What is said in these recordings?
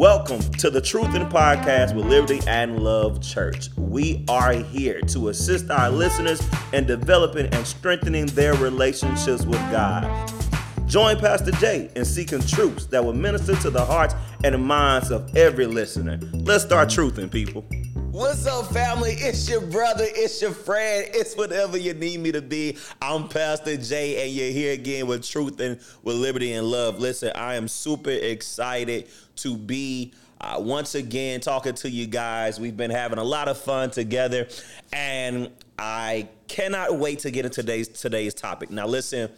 Welcome to the Truthin' Podcast with Liberty and Love Church. We are here to assist our listeners in developing and strengthening their relationships with God. Join Pastor J in seeking truths that will minister to the hearts and minds of every listener. Let's start truthing, people. What's up, family? It's your brother, it's your friend, it's whatever you need me to be. I'm Pastor J, and you're here again with Truthin' with liberty and love. Listen, I am super excited to be uh, once again talking to you guys. We've been having a lot of fun together, and I cannot wait to get into today's today's topic. Now, listen,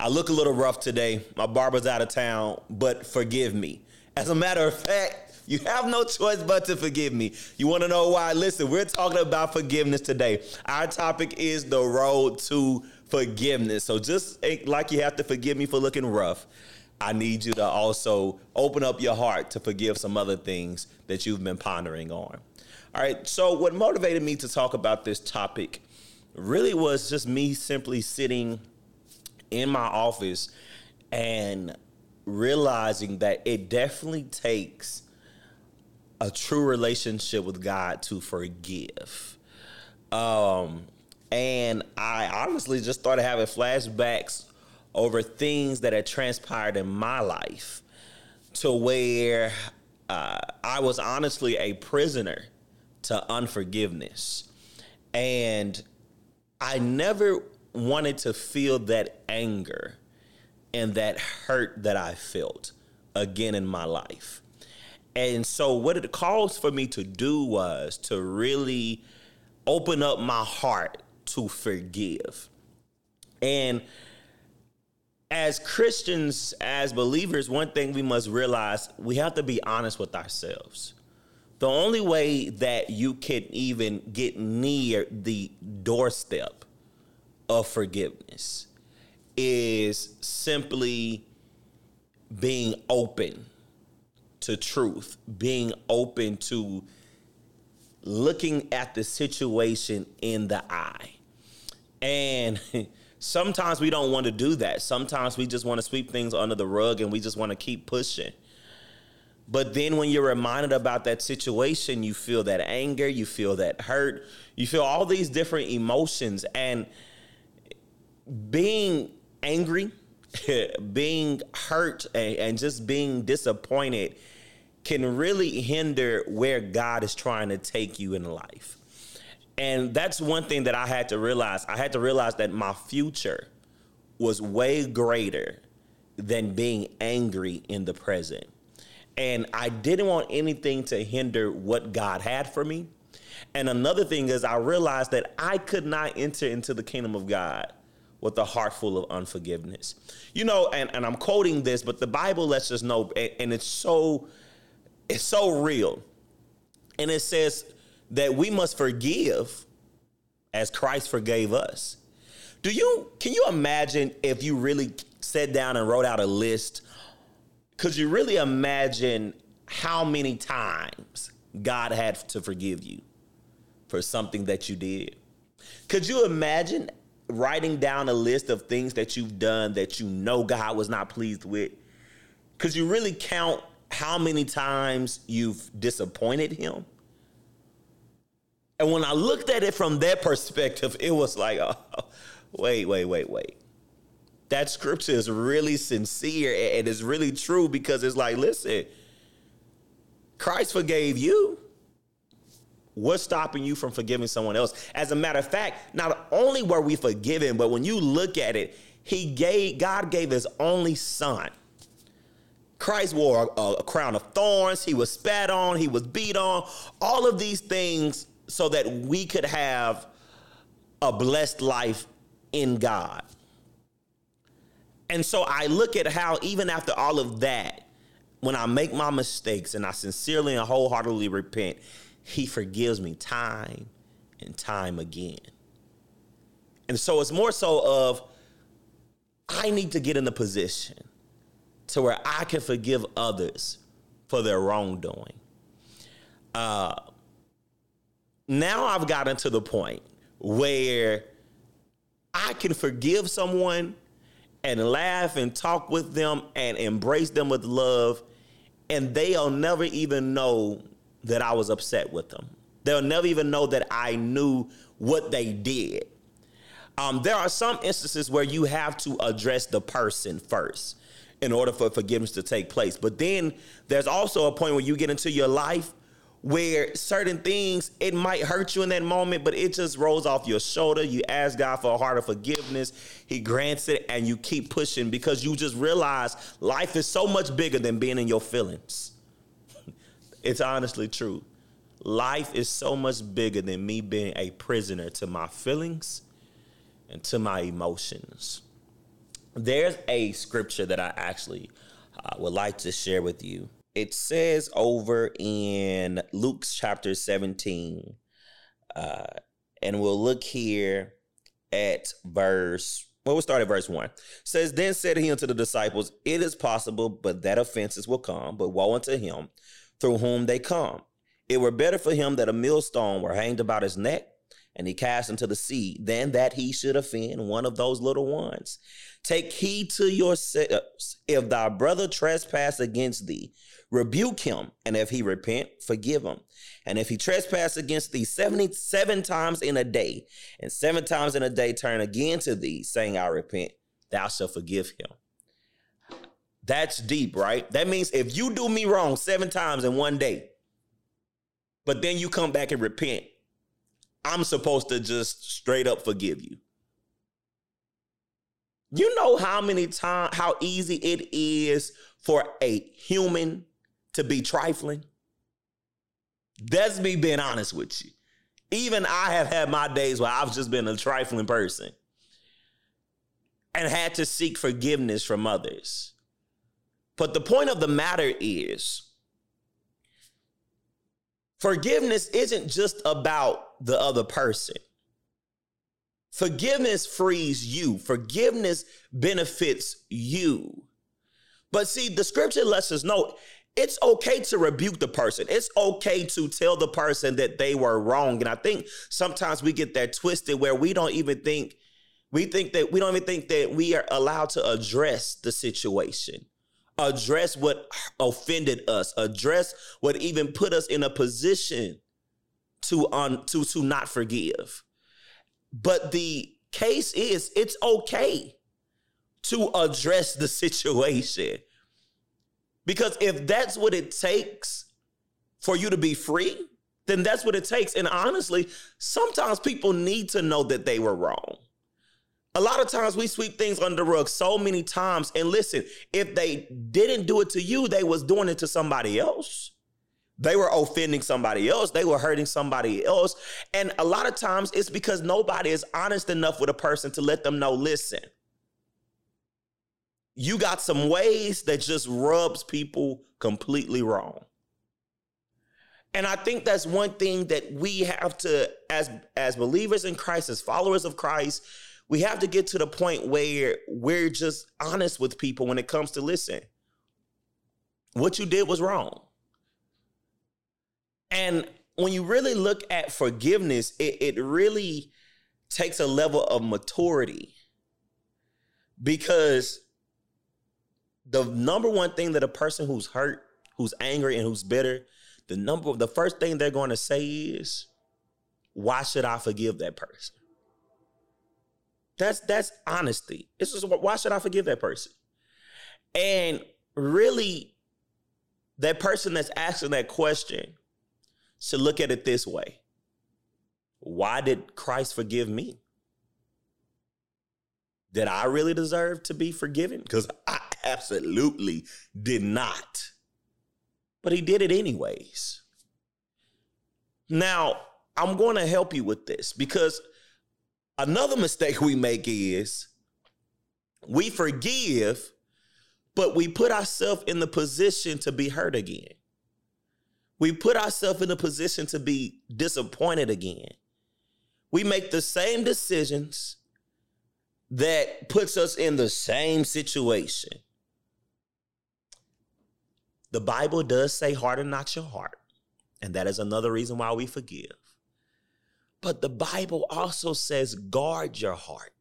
I look a little rough today. My barber's out of town, but forgive me. As a matter of fact, you have no choice but to forgive me. You want to know why? Listen, we're talking about forgiveness today. Our topic is the road to forgiveness. So just like you have to forgive me for looking rough, I need you to also open up your heart to forgive some other things that you've been pondering on. All right. So what motivated me to talk about this topic really was just me simply sitting in my office and realizing that it definitely takes a true relationship with God to forgive. Um, and I honestly just started having flashbacks over things that had transpired in my life to where uh, I was honestly a prisoner to unforgiveness. And I never wanted to feel that anger and that hurt that I felt again in my life. And so, what it calls for me to do was to really open up my heart to forgive. And as Christians, as believers, one thing we must realize we have to be honest with ourselves. The only way that you can even get near the doorstep of forgiveness is simply being open to truth, being open to looking at the situation in the eye. And sometimes we don't want to do that. Sometimes we just want to sweep things under the rug and we just want to keep pushing. But then when you're reminded about that situation, you feel that anger, you feel that hurt, you feel all these different emotions. And being angry, being hurt, and, and just being disappointed can really hinder where God is trying to take you in life. And that's one thing that I had to realize. I had to realize that my future was way greater than being angry in the present. And I didn't want anything to hinder what God had for me. And another thing is, I realized that I could not enter into the kingdom of God with a heart full of unforgiveness. You know, and, and I'm quoting this, but the Bible lets us know, and it's so it's so real. And it says that we must forgive as Christ forgave us. Do you can you imagine if you really sat down and wrote out a list? Could you really imagine how many times God had to forgive you for something that you did? Could you imagine writing down a list of things that you've done that you know God was not pleased with? because you really count how many times you've disappointed him? And when I looked at it from that perspective, it was like, oh, wait, wait, wait, wait. That scripture is really sincere and it's really true because it's like, listen, Christ forgave you. What's stopping you from forgiving someone else? As a matter of fact, not only were we forgiven, but when you look at it, he gave God gave his only son Christ wore a, a, crown of thorns. He was spat on. He was beat on. All of these things so that we could have a blessed life in God. And so I look at how, even after all of that, when I make my mistakes and I sincerely and wholeheartedly repent, He forgives me time and time again. And so it's more so of, I need to get in a position to where I can forgive others for their wrongdoing. Uh, now I've gotten to the point where I can forgive someone and laugh and talk with them and embrace them with love and they'll never even know that I was upset with them. They'll never even know that I knew what they did. Um, there are some instances where you have to address the person first in order for forgiveness to take place. But then there's also a point where you get into your life where certain things it might hurt you in that moment, but it just rolls off your shoulder. You ask God for a heart of forgiveness, He grants it, and you keep pushing because you just realize life is so much bigger than being in your feelings. It's honestly true. Life is so much bigger than me being a prisoner to my feelings and to my emotions. There's a scripture that I actually uh, would like to share with you it says over in Luke chapter 17, uh, and we'll look here at verse well, we'll start at verse one. It says, Then said he unto the disciples, It is possible, but that offenses will come, but woe unto him through whom they come. It were better for him that a millstone were hanged about his neck and he cast into the sea than that he should offend one of those little ones. Take heed to yourselves. If thy brother trespass against thee, rebuke him, and if he repent, forgive him. And if he trespass against thee 77 times in a day, and seven times in a day turn again to thee, saying, I repent, thou shalt forgive him. That's deep, right? That means if you do me wrong seven times in one day, but then you come back and repent, I'm supposed to just straight up forgive you. You know how many times, how easy it is for a human to be trifling? That's me being honest with you. Even I have had my days where I've just been a trifling person and had to seek forgiveness from others. But the point of the matter is, forgiveness isn't just about the other person. Forgiveness frees you. Forgiveness benefits you. But see, the scripture lets us know it's okay to rebuke the person. It's okay to tell the person that they were wrong. And I think sometimes we get that twisted where we don't even think we think that we don't even think that we are allowed to address the situation. Address what offended us, address what even put us in a position to un, to to not forgive. But the case is it's okay to address the situation. Because if that's what it takes for you to be free, then that's what it takes. And honestly, sometimes people need to know that they were wrong. A lot of times we sweep things under the rug so many times. And listen, if they didn't do it to you, they was doing it to somebody else. They were offending somebody else. They were hurting somebody else. And a lot of times it's because nobody is honest enough with a person to let them know, listen, you got some ways that just rubs people completely wrong. And I think that's one thing that we have to, as as believers in Christ, as followers of Christ, we have to get to the point where we're just honest with people when it comes to listen. What you did was wrong. And when you really look at forgiveness, it, it really takes a level of maturity because the number one thing that a person who's hurt, who's angry, and who's bitter, the number the first thing they're going to say is, "Why should I forgive that person?" That's that's honesty. This is why should I forgive that person? And really, that person that's asking that question should look at it this way Why did Christ forgive me? Did I really deserve to be forgiven? Because I absolutely did not. But he did it anyways. Now, I'm going to help you with this because another mistake we make is we forgive, but we put ourselves in the position to be hurt again we put ourselves in the position to be disappointed again. We make the same decisions that puts us in the same situation. The Bible does say, harden not your heart. And that is another reason why we forgive. But the Bible also says, guard your heart.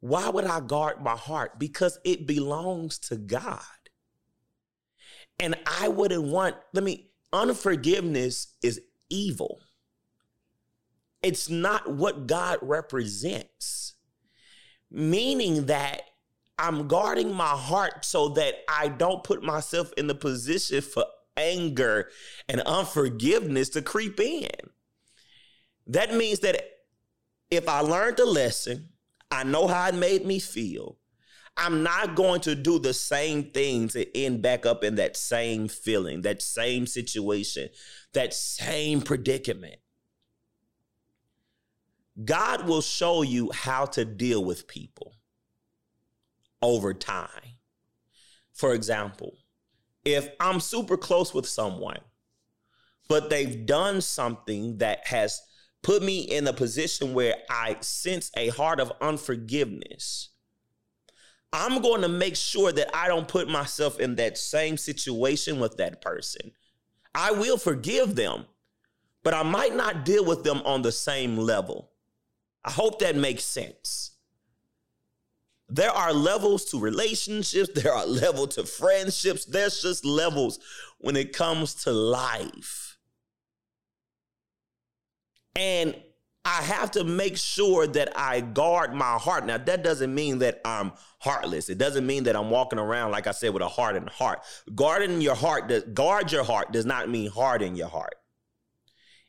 Why would I guard my heart? Because it belongs to God. And I wouldn't want, let me, unforgiveness is evil. It's not what God represents. Meaning that I'm guarding my heart so that I don't put myself in the position for anger and unforgiveness to creep in. That means that if I learned the lesson, I know how it made me feel. I'm not going to do the same thing to end back up in that same feeling, that same situation, that same predicament. God will show you how to deal with people over time. For example, if I'm super close with someone, but they've done something that has put me in a position where I sense a heart of unforgiveness, I'm going to make sure that I don't put myself in that same situation with that person. I will forgive them, but I might not deal with them on the same level. I hope that makes sense. There are levels to relationships, there are levels to friendships, there's just levels when it comes to life. And I have to make sure that I guard my heart. Now, that doesn't mean that I'm heartless. It doesn't mean that I'm walking around, like I said, with a heart and heart. Guarding your heart, does, guard your heart does not mean harden your heart.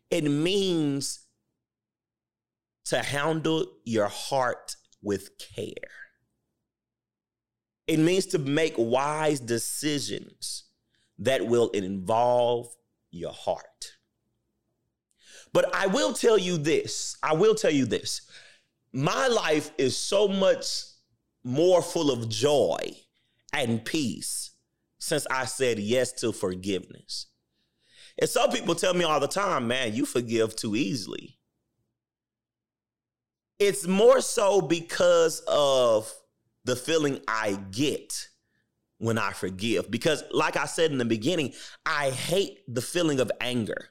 It means to handle your heart with care. It means to make wise decisions that will involve your heart. But I will tell you this I will tell you this. My life is so much more full of joy and peace since I said yes to forgiveness. And some people tell me all the time, man, you forgive too easily. It's more so because of the feeling I get when I forgive. Because, like I said in the beginning, I hate the feeling of anger.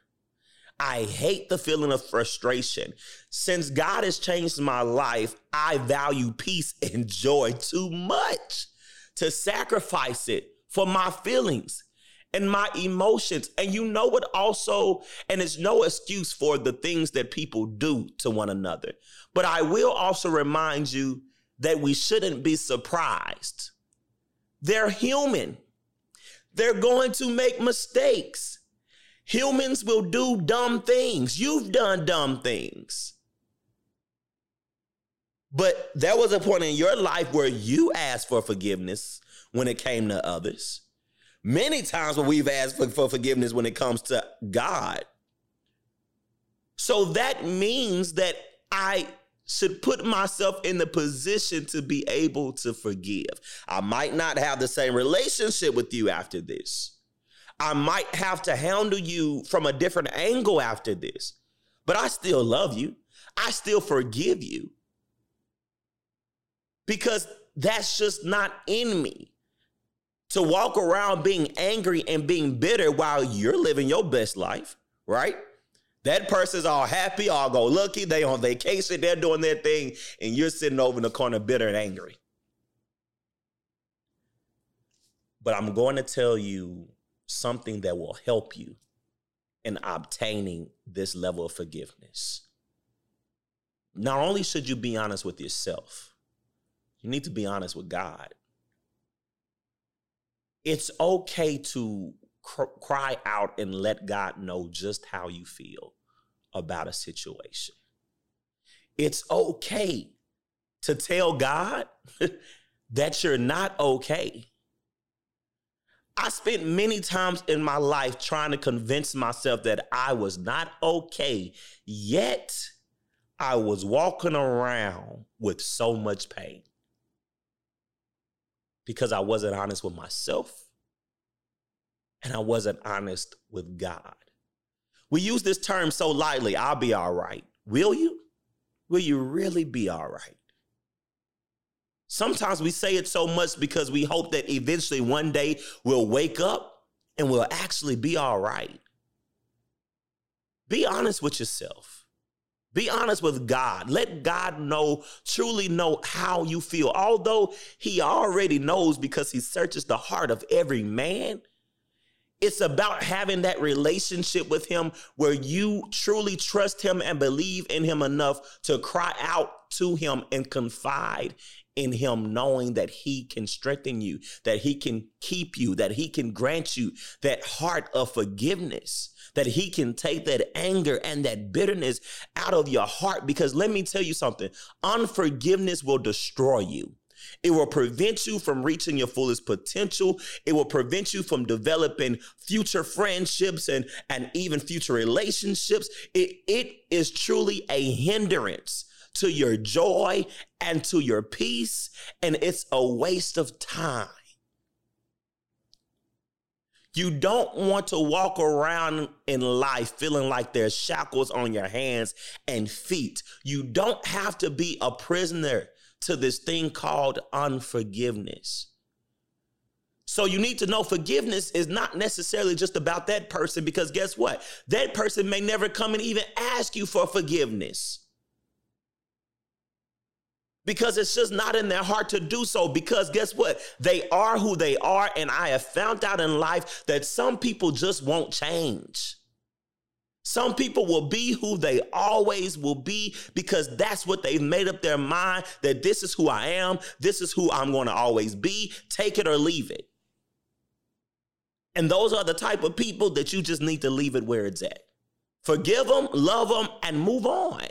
I hate the feeling of frustration. Since God has changed my life, I value peace and joy too much to sacrifice it for my feelings and my emotions. And you know what, also, and it's no excuse for the things that people do to one another. But I will also remind you that we shouldn't be surprised. They're human. They're going to make mistakes. Humans will do dumb things. You've done dumb things. But there was a point in your life where you asked for forgiveness when it came to others. Many times when we've asked for, for forgiveness when it comes to God. So that means that I should put myself in the position to be able to forgive. I might not have the same relationship with you after this. I might have to handle you from a different angle after this, but I still love you. I still forgive you because that's just not in me. To walk around being angry and being bitter while you're living your best life, right? That person's all happy, all go lucky, they on vacation, they're doing their thing, and you're sitting over in the corner bitter and angry. But I'm going to tell you something that will help you in obtaining this level of forgiveness. Not only should you be honest with yourself, you need to be honest with God. It's okay to cr- cry out and let God know just how you feel about a situation. It's okay to tell God that you're not okay. I spent many times in my life trying to convince myself that I was not okay, yet I was walking around with so much pain because I wasn't honest with myself and I wasn't honest with God. We use this term so lightly, I'll be all right. Will you? Will you really be all right? Sometimes we say it so much because we hope that eventually one day we'll wake up and we'll actually be all right. Be honest with yourself. Be honest with God. Let God know, truly know how you feel. Although He already knows because He searches the heart of every man, It's about having that relationship with him where you truly trust him and believe in him enough to cry out to him and confide in him, knowing that he can strengthen you, that he can keep you, that he can grant you that heart of forgiveness that he can take that anger and that bitterness out of your heart. Because let me tell you something unforgiveness will destroy you. It will prevent you from reaching your fullest potential. It will prevent you from developing future friendships and, and even future relationships. It, it is truly a hindrance to your joy and to your peace, and it's a waste of time. You don't want to walk around in life feeling like there's shackles on your hands and feet. You don't have to be a prisoner to this thing called unforgiveness. So you need to know forgiveness is not necessarily just about that person because guess what? That person may never come and even ask you for forgiveness because it's just not in their heart to do so. Because guess what? They are who they are. And I have found out in life that some people just won't change. Some people will be who they always will be because that's what they've made up their mind that this is who I am, this is who I'm going to always be. Take it or leave it. And those are the type of people that you just need to leave it where it's at. Forgive them, love them, and move on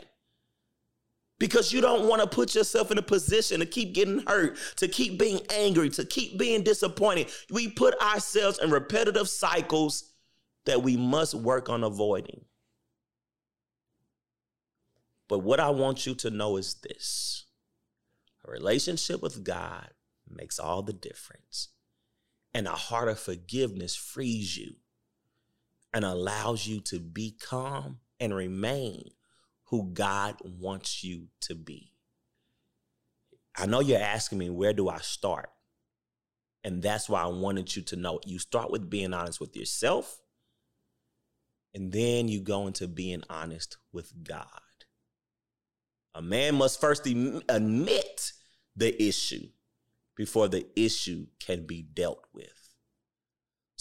because you don't want to put yourself in a position to keep getting hurt, to keep being angry, to keep being disappointed. We put ourselves in repetitive cycles that we must work on avoiding. But what I want you to know is this a relationship with God makes all the difference. And a heart of forgiveness frees you and allows you to be calm and remain who God wants you to be. I know you're asking me, where do I start? And that's why I wanted you to know. You start with being honest with yourself, and then you go into being honest with God. A man must first admit the issue before the issue can be dealt with.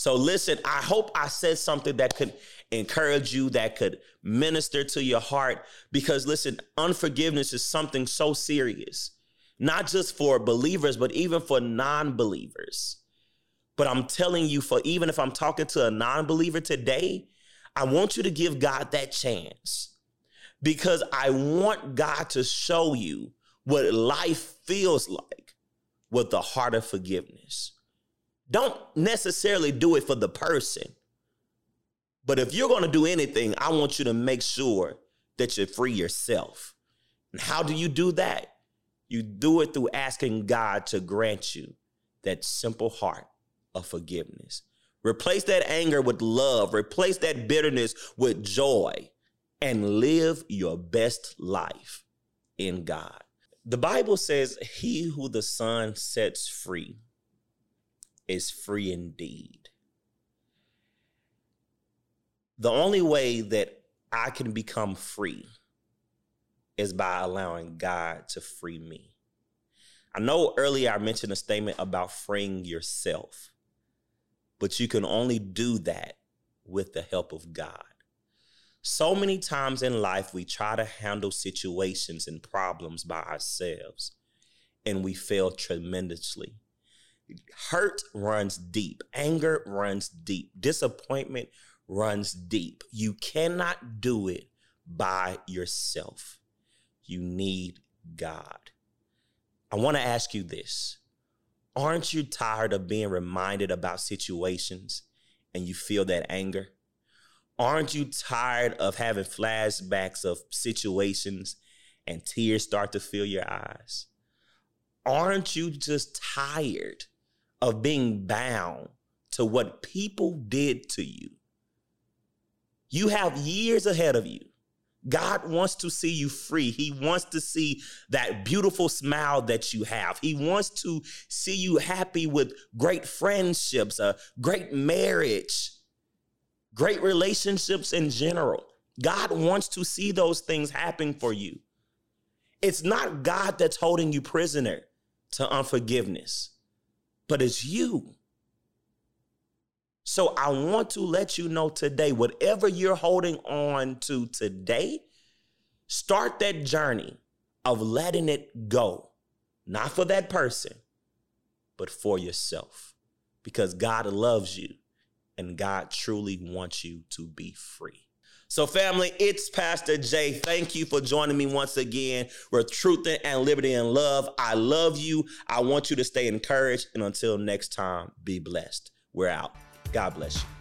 So listen, I hope I said something that could encourage you, that could minister to your heart. Because listen, unforgiveness is something so serious, not just for believers, but even for non believers. But I'm telling you, for even if I'm talking to a non believer today, I want you to give God that chance because I want God to show you what life feels like with the heart of forgiveness. Don't necessarily do it for the person. But if you're going to do anything, I want you to make sure that you free yourself. And how do you do that? You do it through asking God to grant you that simple heart of forgiveness. Replace that anger with love, replace that bitterness with joy, and live your best life in God. The Bible says, He who the Son sets free is free indeed. The only way that I can become free is by allowing God to free me. I know earlier I mentioned a statement about freeing yourself, but you can only do that with the help of God. So many times in life, we try to handle situations and problems by ourselves, and we fail tremendously. Hurt runs deep, anger runs deep, disappointment runs deep. You cannot do it by yourself. You need God. I want to ask you this Aren't you tired of being reminded about situations and you feel that anger? Aren't you tired of having flashbacks of situations and tears start to fill your eyes? Aren't you just tired of being bound to what people did to you. You have years ahead of you. God wants to see you free. He wants to see that beautiful smile that you have. He wants to see you happy with great friendships, a great marriage, great relationships in general. God wants to see those things happen for you. It's not God that's holding you prisoner to unforgiveness but it's you. So I want to let you know today, whatever you're holding on to today, start that journey of letting it go, not for that person, but for yourself, because God loves you and God truly wants you to be free. So, family, it's Pastor J. Thank you for joining me once again. We're truth and liberty and love. I love you. I want you to stay encouraged. And until next time, be blessed. We're out. God bless you.